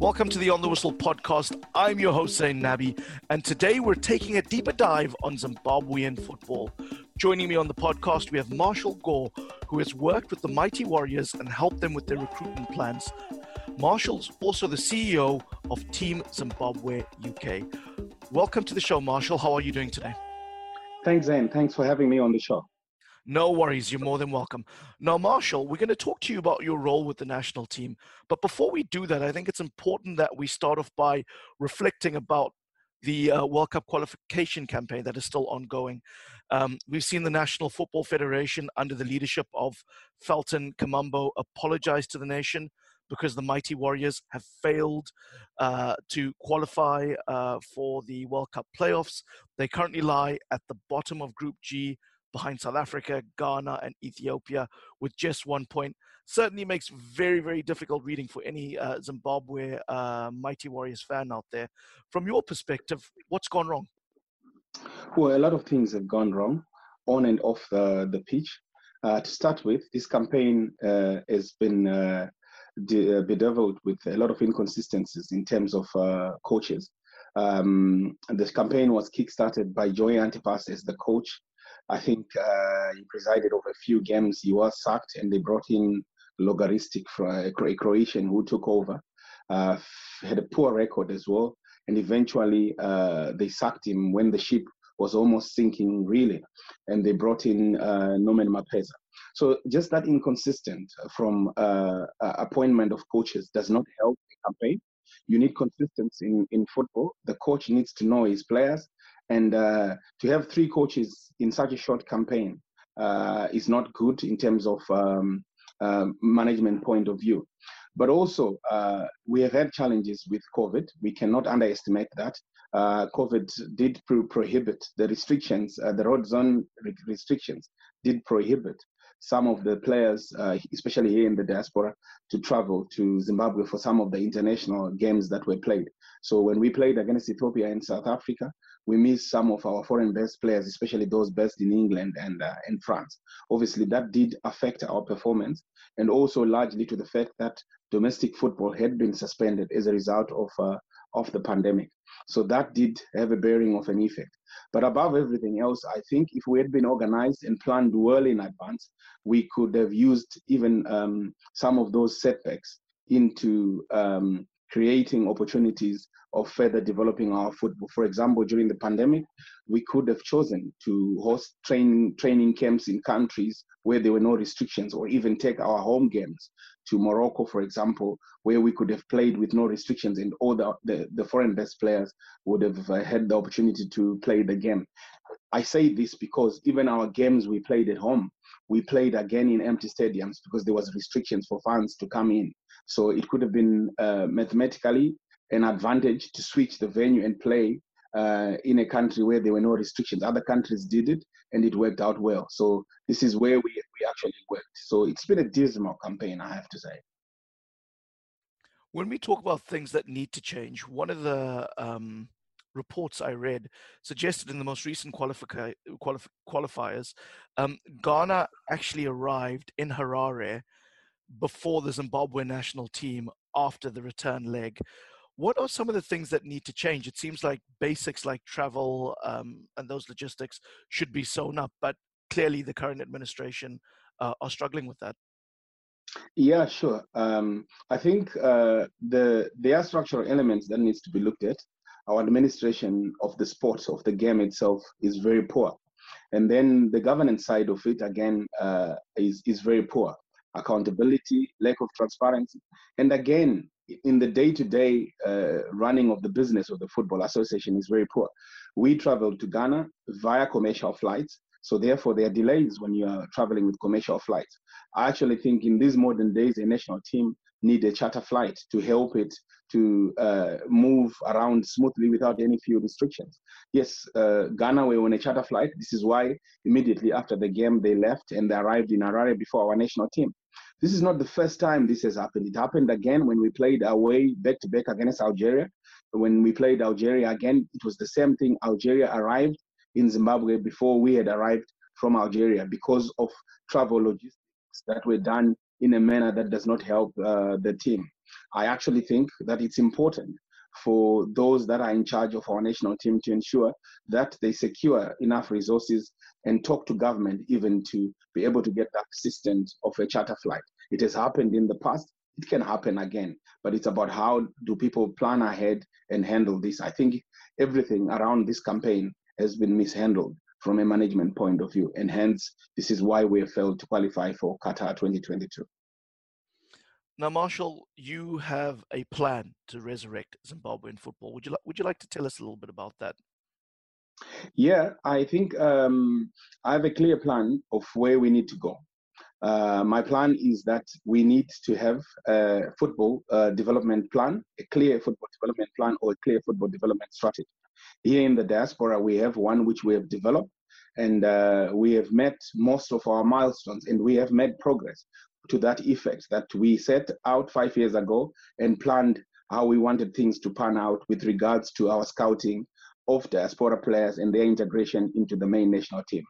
Welcome to the On the Whistle podcast. I'm your host, Zain Nabi, and today we're taking a deeper dive on Zimbabwean football. Joining me on the podcast, we have Marshall Gore, who has worked with the Mighty Warriors and helped them with their recruitment plans. Marshall's also the CEO of Team Zimbabwe UK. Welcome to the show, Marshall. How are you doing today? Thanks, Zain. Thanks for having me on the show. No worries, you're more than welcome. Now, Marshall, we're going to talk to you about your role with the national team. But before we do that, I think it's important that we start off by reflecting about the uh, World Cup qualification campaign that is still ongoing. Um, we've seen the National Football Federation, under the leadership of Felton Kamambo, apologize to the nation because the Mighty Warriors have failed uh, to qualify uh, for the World Cup playoffs. They currently lie at the bottom of Group G behind South Africa, Ghana, and Ethiopia with just one point. Certainly makes very, very difficult reading for any uh, Zimbabwe uh, Mighty Warriors fan out there. From your perspective, what's gone wrong? Well, a lot of things have gone wrong on and off the, the pitch. Uh, to start with, this campaign uh, has been uh, de- bedeviled with a lot of inconsistencies in terms of uh, coaches. Um, this campaign was kickstarted by Joey Antipas as the coach I think uh, he presided over a few games. He was sacked, and they brought in Logarusic, a Croatian who took over. Uh, had a poor record as well, and eventually uh, they sacked him when the ship was almost sinking, really, and they brought in uh, Norman Mapeza. So just that inconsistent from uh, appointment of coaches does not help the campaign. You need consistency in, in football. The coach needs to know his players and uh, to have three coaches in such a short campaign uh, is not good in terms of um, uh, management point of view. But also, uh, we have had challenges with COVID. We cannot underestimate that. Uh, COVID did pro- prohibit the restrictions, uh, the road zone restrictions did prohibit some of the players, especially here in the diaspora, to travel to Zimbabwe for some of the international games that were played. So when we played against Ethiopia and South Africa, we miss some of our foreign best players, especially those best in England and uh, in France. Obviously, that did affect our performance, and also largely to the fact that domestic football had been suspended as a result of uh, of the pandemic. So that did have a bearing of an effect. But above everything else, I think if we had been organized and planned well in advance, we could have used even um, some of those setbacks into um, creating opportunities of further developing our football. For example, during the pandemic, we could have chosen to host training training camps in countries where there were no restrictions, or even take our home games to Morocco, for example, where we could have played with no restrictions, and all the the, the foreign best players would have uh, had the opportunity to play the game. I say this because even our games we played at home, we played again in empty stadiums because there was restrictions for fans to come in. So it could have been uh, mathematically an advantage to switch the venue and play uh, in a country where there were no restrictions. Other countries did it and it worked out well. So this is where we, we actually worked. So it's been a dismal campaign, I have to say. When we talk about things that need to change, one of the um, reports I read suggested in the most recent qualifi- qualif- qualifiers, um, Ghana actually arrived in Harare before the Zimbabwe national team after the return leg. What are some of the things that need to change? It seems like basics like travel um, and those logistics should be sewn up, but clearly the current administration uh, are struggling with that. Yeah, sure. Um, I think uh, the there are structural elements that needs to be looked at. Our administration of the sport of the game itself is very poor, and then the governance side of it again uh, is is very poor accountability, lack of transparency. And again, in the day-to-day uh, running of the business of the football association is very poor. We travel to Ghana via commercial flights, so therefore there are delays when you are traveling with commercial flights. I actually think in these modern days, a national team need a charter flight to help it to uh, move around smoothly without any few restrictions. Yes, uh, Ghana were on a charter flight. This is why immediately after the game they left and they arrived in Harare before our national team. This is not the first time this has happened. It happened again when we played away back to back against Algeria. When we played Algeria again, it was the same thing. Algeria arrived in Zimbabwe before we had arrived from Algeria because of travel logistics that were done in a manner that does not help uh, the team. I actually think that it's important for those that are in charge of our national team to ensure that they secure enough resources and talk to government even to be able to get the assistance of a charter flight. It has happened in the past. It can happen again, but it's about how do people plan ahead and handle this. I think everything around this campaign has been mishandled from a management point of view, and hence this is why we have failed to qualify for Qatar 2022. Now, Marshall, you have a plan to resurrect Zimbabwean football. Would you like Would you like to tell us a little bit about that? Yeah, I think um, I have a clear plan of where we need to go. Uh, my plan is that we need to have a football uh, development plan, a clear football development plan, or a clear football development strategy. Here in the diaspora, we have one which we have developed, and uh, we have met most of our milestones, and we have made progress to that effect that we set out five years ago and planned how we wanted things to pan out with regards to our scouting of diaspora players and their integration into the main national team.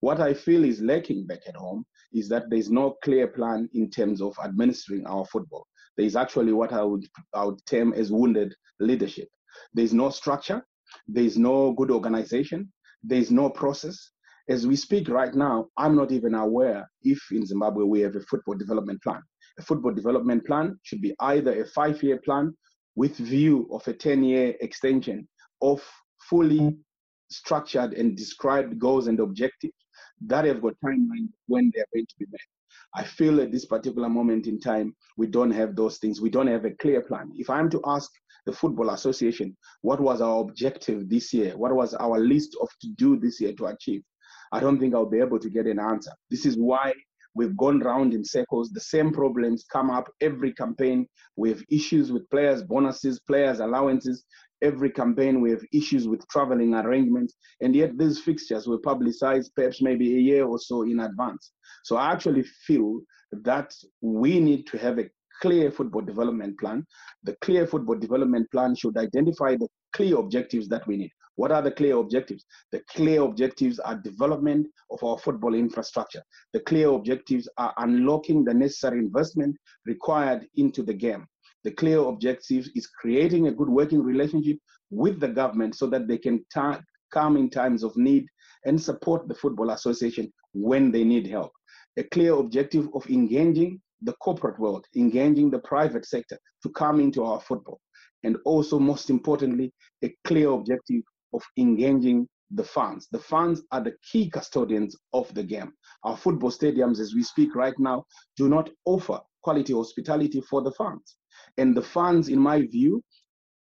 What I feel is lacking back at home is that there's no clear plan in terms of administering our football. There is actually what I would, I would term as wounded leadership. There's no structure, there's no good organization, there's no process, as we speak right now, I'm not even aware if in Zimbabwe we have a football development plan. A football development plan should be either a five year plan with view of a 10 year extension of fully structured and described goals and objectives that have got timeline when they are going to be met. I feel at this particular moment in time, we don't have those things. We don't have a clear plan. If I'm to ask the Football Association, what was our objective this year? What was our list of to do this year to achieve? I don't think I'll be able to get an answer. This is why we've gone round in circles. The same problems come up every campaign. We have issues with players' bonuses, players' allowances. Every campaign, we have issues with traveling arrangements. And yet, these fixtures were publicized perhaps maybe a year or so in advance. So I actually feel that we need to have a clear football development plan. The clear football development plan should identify the clear objectives that we need. What are the clear objectives? The clear objectives are development of our football infrastructure. The clear objectives are unlocking the necessary investment required into the game. The clear objective is creating a good working relationship with the government so that they can ta- come in times of need and support the Football Association when they need help. A clear objective of engaging the corporate world, engaging the private sector to come into our football. And also, most importantly, a clear objective of engaging the fans. The fans are the key custodians of the game. Our football stadiums, as we speak right now, do not offer quality hospitality for the fans. And the fans, in my view,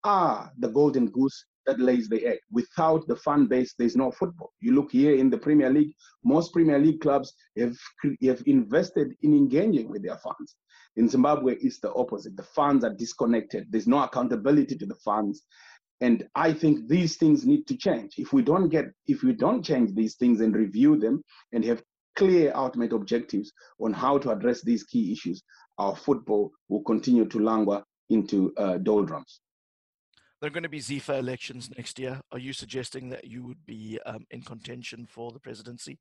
are the golden goose that lays the egg. Without the fan base, there's no football. You look here in the Premier League, most Premier League clubs have, have invested in engaging with their fans. In Zimbabwe, it's the opposite. The fans are disconnected. There's no accountability to the fans. And I think these things need to change. If we don't get, if we don't change these things and review them and have clear ultimate objectives on how to address these key issues, our football will continue to languor into uh, doldrums. There are going to be ZIFA elections next year. Are you suggesting that you would be um, in contention for the presidency?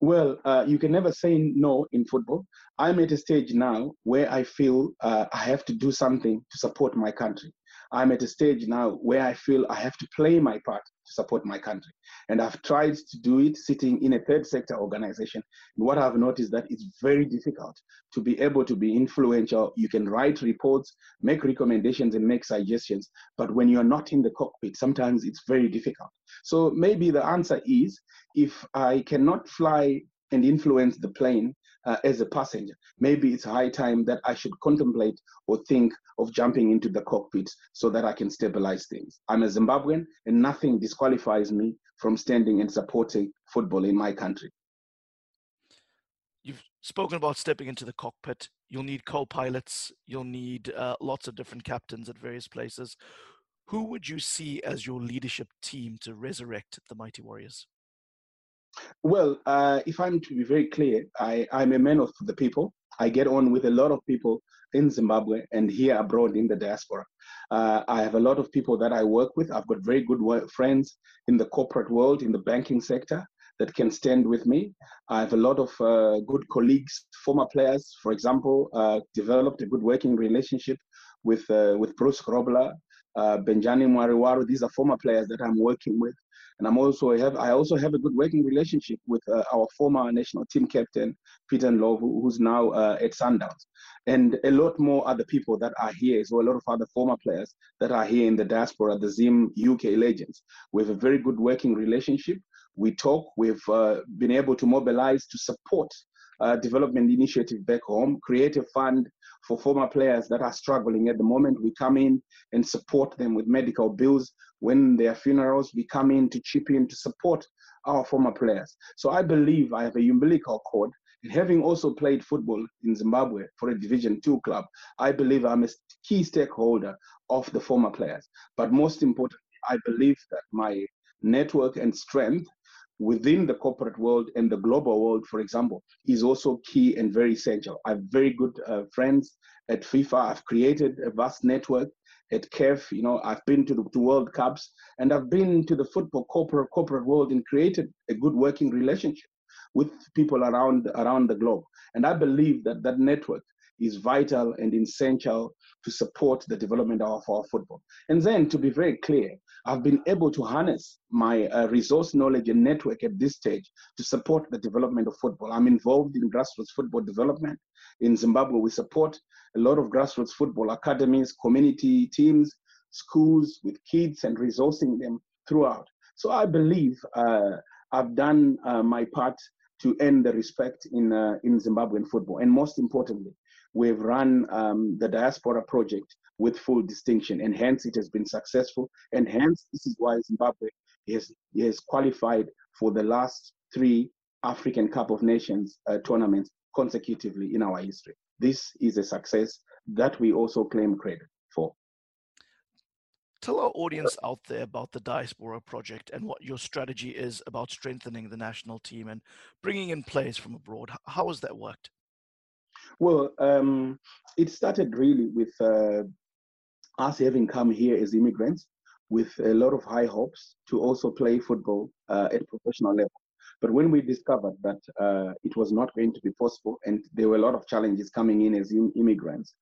Well, uh, you can never say no in football. I'm at a stage now where I feel uh, I have to do something to support my country. I'm at a stage now where I feel I have to play my part to support my country. And I've tried to do it sitting in a third sector organization. And what I've noticed that it's very difficult to be able to be influential. You can write reports, make recommendations, and make suggestions. But when you're not in the cockpit, sometimes it's very difficult. So maybe the answer is if I cannot fly and influence the plane, uh, as a passenger. Maybe it's high time that I should contemplate or think of jumping into the cockpit so that I can stabilize things. I'm a Zimbabwean and nothing disqualifies me from standing and supporting football in my country. You've spoken about stepping into the cockpit. You'll need co pilots, you'll need uh, lots of different captains at various places. Who would you see as your leadership team to resurrect the Mighty Warriors? Well, uh, if I'm to be very clear, I, I'm a man of the people. I get on with a lot of people in Zimbabwe and here abroad in the diaspora. Uh, I have a lot of people that I work with. I've got very good work, friends in the corporate world, in the banking sector. that can stand with me. I have a lot of uh, good colleagues, former players, for example, uh, developed a good working relationship with uh, with Bruce Grobbelaar, uh, Benjani Mwaruwari. These are former players that I'm working with, and I'm also have I also have a good working relationship with uh, our former national team captain Peter Ndlovu, who's now uh, at Sundowns, and a lot more other people that are here. So a lot of other former players that are here in the diaspora, the Zim UK legends. We have a very good working relationship. We talk. We've uh, been able to mobilize to support uh, development initiative back home, create a fund for former players that are struggling at the moment. We come in and support them with medical bills. When their funerals, we come in to chip in to support our former players. So I believe I have a umbilical cord. And having also played football in Zimbabwe for a Division Two club, I believe I'm a key stakeholder of the former players. But most importantly, I believe that my network and strength within the corporate world and the global world, for example, is also key and very essential. I have very good uh, friends at FIFA. I've created a vast network at CAF. You know, I've been to the to World Cups and I've been to the football corporate corporate world and created a good working relationship with people around around the globe. And I believe that that network is vital and essential to support the development of our football. And then, to be very clear, I've been able to harness my uh, resource knowledge and network at this stage to support the development of football. I'm involved in grassroots football development. In Zimbabwe, we support a lot of grassroots football academies, community teams, schools with kids and resourcing them throughout. So I believe uh, I've done uh, my part to earn the respect in, uh, in Zimbabwean football. And most importantly, we've run um, the diaspora project with full distinction, and hence it has been successful. And hence, this is why Zimbabwe has, has qualified for the last three African Cup of Nations uh, tournaments consecutively in our history. This is a success that we also claim credit for. Tell our audience out there about the Diaspora Project and what your strategy is about strengthening the national team and bringing in players from abroad. How has that worked? Well, um, it started really with uh, us having come here as immigrants with a lot of high hopes to also play football uh, at professional level. But when we discovered that uh, it was not going to be possible, and there were a lot of challenges coming in as immigrants,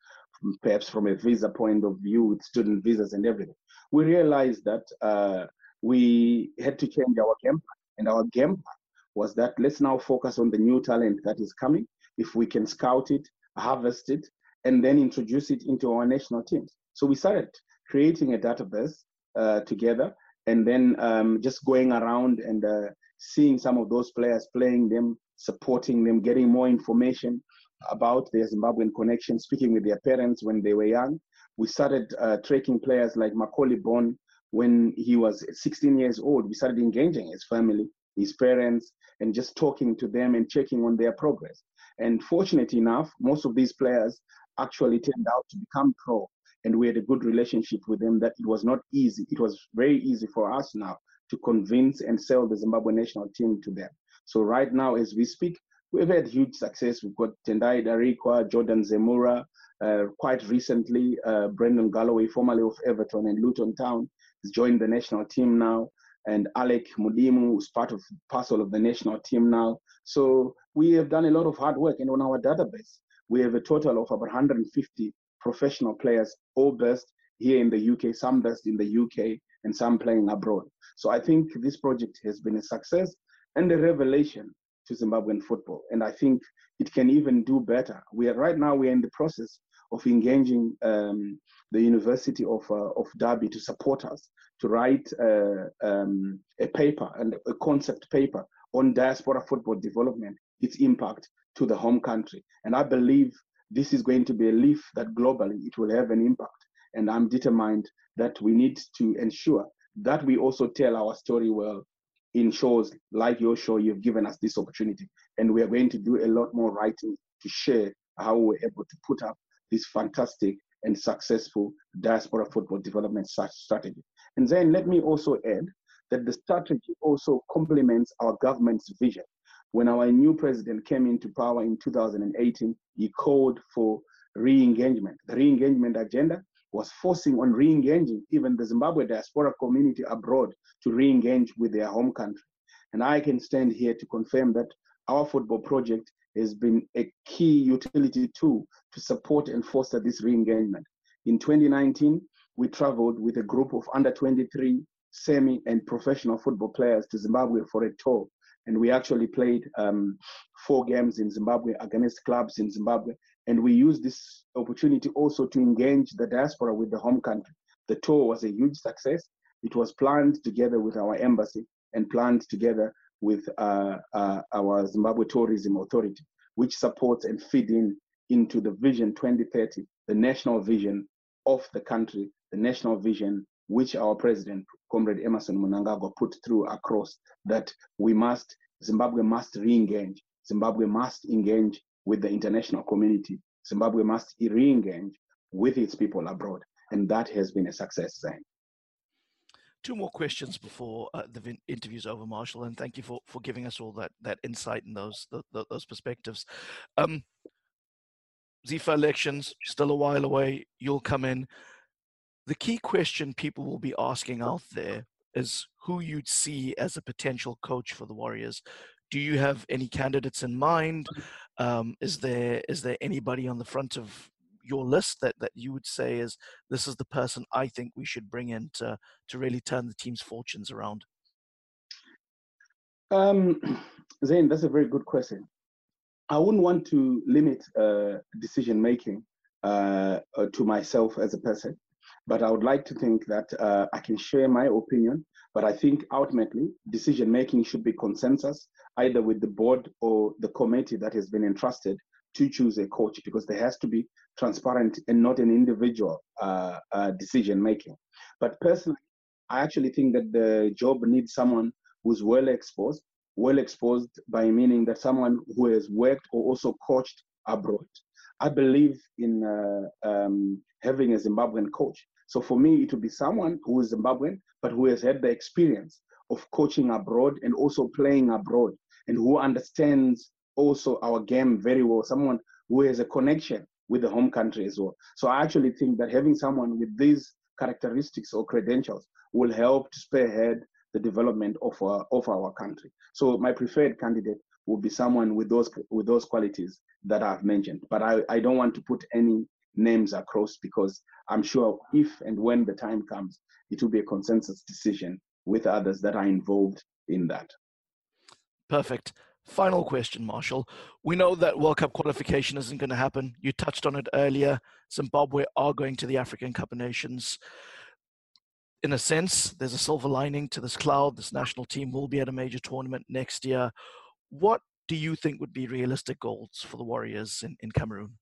perhaps from a visa point of view with student visas and everything, we realized that uh, we had to change our game plan. And our game plan was that let's now focus on the new talent that is coming if we can scout it, harvest it, and then introduce it into our national teams. So we started creating a database uh, together and then um, just going around and uh, seeing some of those players, playing them, supporting them, getting more information about their Zimbabwean connection, speaking with their parents when they were young. We started uh, tracking players like Macauley Bonne when he was 16 years old. We started engaging his family, his parents, and just talking to them and checking on their progress. And fortunately enough, most of these players actually turned out to become pro. And we had a good relationship with them that it was not easy. It was very easy for us now to convince and sell the Zimbabwe national team to them. So right now, as we speak, we've had huge success. We've got Tendai Darikwa, Jordan Zemura, uh, quite recently, uh, Brendan Galloway, formerly of Everton and Luton Town, has joined the national team now and Alec Mudimu, who's part of parcel of the national team now. So we have done a lot of hard work, and on our database, we have a total of about 150 professional players, all based here in the UK, some based in the UK, and some playing abroad. So I think this project has been a success and a revelation to Zimbabwean football, and I think it can even do better. We are right now we are in the process of engaging um, the University of uh, of Derby to support us to write uh, um, a paper and a concept paper on diaspora football development, its impact to the home country. And I believe this is going to be a leaf that globally it will have an impact. And I'm determined that we need to ensure that we also tell our story well in shows like your show. You've given us this opportunity, and we are going to do a lot more writing to share how we're able to put up this fantastic and successful diaspora football development strategy. And then let me also add that the strategy also complements our government's vision. When our new president came into power in 2018, he called for re-engagement. The re-engagement agenda was forcing on re-engaging even the Zimbabwe diaspora community abroad to re-engage with their home country. And I can stand here to confirm that our football project has been a key utility tool to support and foster this re-engagement. In 2019, we traveled with a group of under 23 semi and professional football players to Zimbabwe for a tour. And we actually played um, four games in Zimbabwe against clubs in Zimbabwe. And we used this opportunity also to engage the diaspora with the home country. The tour was a huge success. It was planned together with our embassy and planned together with uh, uh, our Zimbabwe Tourism Authority, which supports and feed in into the Vision 2030, the national vision of the country, the national vision which our president, Comrade Emmerson Mnangagwa, put through across that we must, Zimbabwe must re-engage. Zimbabwe must engage with the international community. Zimbabwe must re-engage with its people abroad. And that has been a success, Zain. Two more questions before uh, the interview's over, Marshall, and thank you for, for giving us all that, that insight and those, the, the, those perspectives. Um, ZIFA elections, still a while away, you'll come in the key question people will be asking out there is who you'd see as a potential coach for the Warriors. Do you have any candidates in mind? Um, is there is there anybody on the front of your list that, that you would say is this is the person I think we should bring in to to really turn the team's fortunes around? Um, Zain, that's a very good question. I wouldn't want to limit uh, decision making uh, uh, to myself as a person. But I would like to think that uh, I can share my opinion. But I think ultimately decision making should be consensus, either with the board or the committee that has been entrusted to choose a coach, because there has to be transparent and not an individual uh, uh, decision making. But personally, I actually think that the job needs someone who's well exposed, well exposed by meaning that someone who has worked or also coached abroad. I believe in uh, um, having a Zimbabwean coach so for me, it would be someone who is Zimbabwean, but who has had the experience of coaching abroad and also playing abroad and who understands also our game very well, someone who has a connection with the home country as well. So I actually think that having someone with these characteristics or credentials will help to spearhead the development of our, of our country. So my preferred candidate would be someone with those with those qualities that I've mentioned. But I, I don't want to put any names across because I'm sure if and when the time comes, it will be a consensus decision with others that are involved in that. Perfect. Final question, Marshall. We know that World Cup qualification isn't going to happen. You touched on it earlier. Zimbabwe are going to the African Cup of Nations. In a sense, there's a silver lining to this cloud. This national team will be at a major tournament next year. What do you think would be realistic goals for the Warriors in, in Cameroon?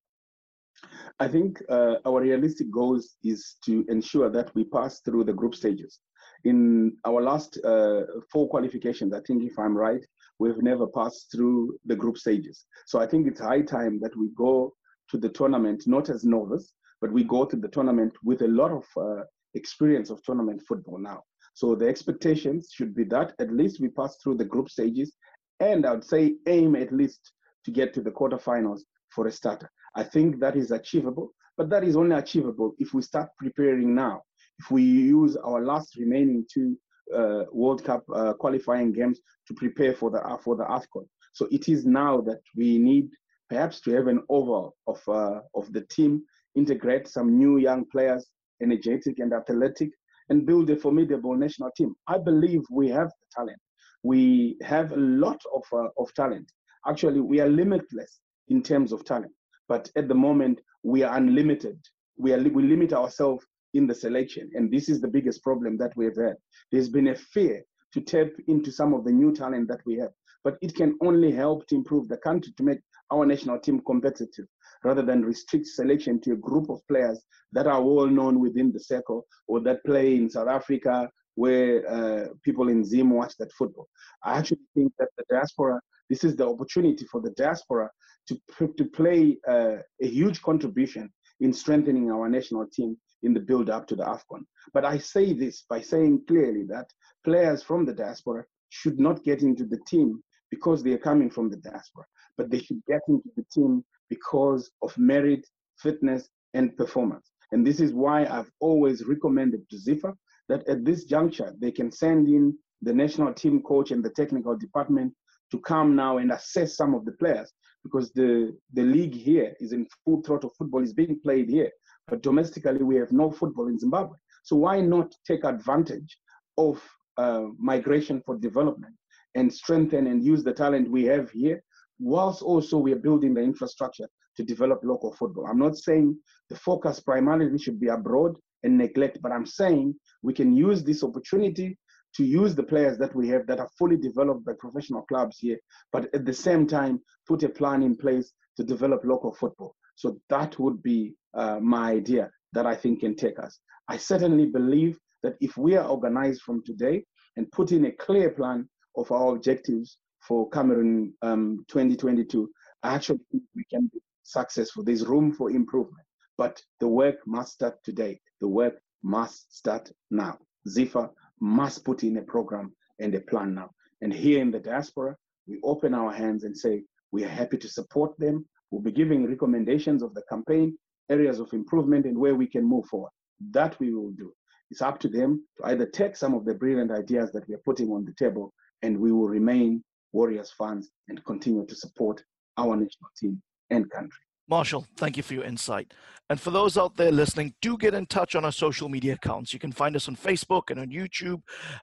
I think uh, our realistic goals is to ensure that we pass through the group stages. In our last uh, four qualifications, I think if I'm right, we've never passed through the group stages. So I think it's high time that we go to the tournament not as novice, but we go to the tournament with a lot of uh, experience of tournament football now. So the expectations should be that at least we pass through the group stages, and I would say aim at least to get to the quarterfinals for a starter. I think that is achievable, but that is only achievable if we start preparing now. If we use our last remaining two uh, World Cup uh, qualifying games to prepare for the uh, for the AFCON. So it is now that we need perhaps to have an overhaul of uh, of the team, integrate some new young players, energetic and athletic, and build a formidable national team. I believe we have the talent. We have a lot of uh, of talent. Actually, we are limitless in terms of talent. But at the moment, we are unlimited. We, are, we limit ourselves in the selection. And this is the biggest problem that we've had. There's been a fear to tap into some of the new talent that we have. But it can only help to improve the country to make our national team competitive rather than restrict selection to a group of players that are well known within the circle or that play in South Africa where uh, people in Zim watch that football. I actually think that the diaspora, this is the opportunity for the diaspora to, to play uh, a huge contribution in strengthening our national team in the build up to the AFCON. But I say this by saying clearly that players from the diaspora should not get into the team because they are coming from the diaspora, but they should get into the team because of merit, fitness, and performance. And this is why I've always recommended to ZIFA that at this juncture, they can send in the national team coach and the technical department to come now and assess some of the players because the, the league here is in full throttle. Of football is being played here, but domestically we have no football in Zimbabwe. So why not take advantage of uh, migration for development and strengthen and use the talent we have here, whilst also we are building the infrastructure to develop local football. I'm not saying the focus primarily should be abroad and neglect, but I'm saying we can use this opportunity to use the players that we have that are fully developed by professional clubs here, but at the same time, put a plan in place to develop local football. So that would be uh, my idea that I think can take us. I certainly believe that if we are organized from today and put in a clear plan of our objectives for Cameroon um, 2022, I actually think we can be successful. There's room for improvement, but the work must start today. The work must start now. ZIFA must put in a program and a plan now. And here in the diaspora, we open our hands and say, we are happy to support them. We'll be giving recommendations of the campaign, areas of improvement, and where we can move forward. That we will do. It's up to them to either take some of the brilliant ideas that we are putting on the table, and we will remain Warriors fans and continue to support our national team and country. Marshall, thank you for your insight. And for those out there listening, do get in touch on our social media accounts. You can find us on Facebook and on YouTube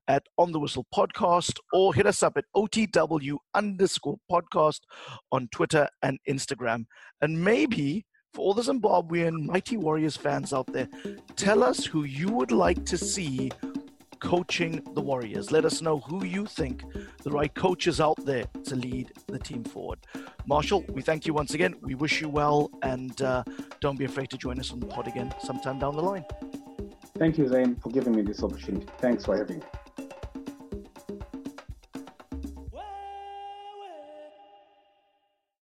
at On the Whistle Podcast or hit us up at OTW underscore podcast on Twitter and Instagram. And maybe for all the Zimbabwean Mighty Warriors fans out there, tell us who you would like to see coaching the Warriors. Let us know who you think the right coaches out there to lead the team forward. Marshall, we thank you once again. We wish you well, and uh, don't be afraid to join us on the pod again sometime down the line. Thank you, Zain, for giving me this opportunity. Thanks for having me.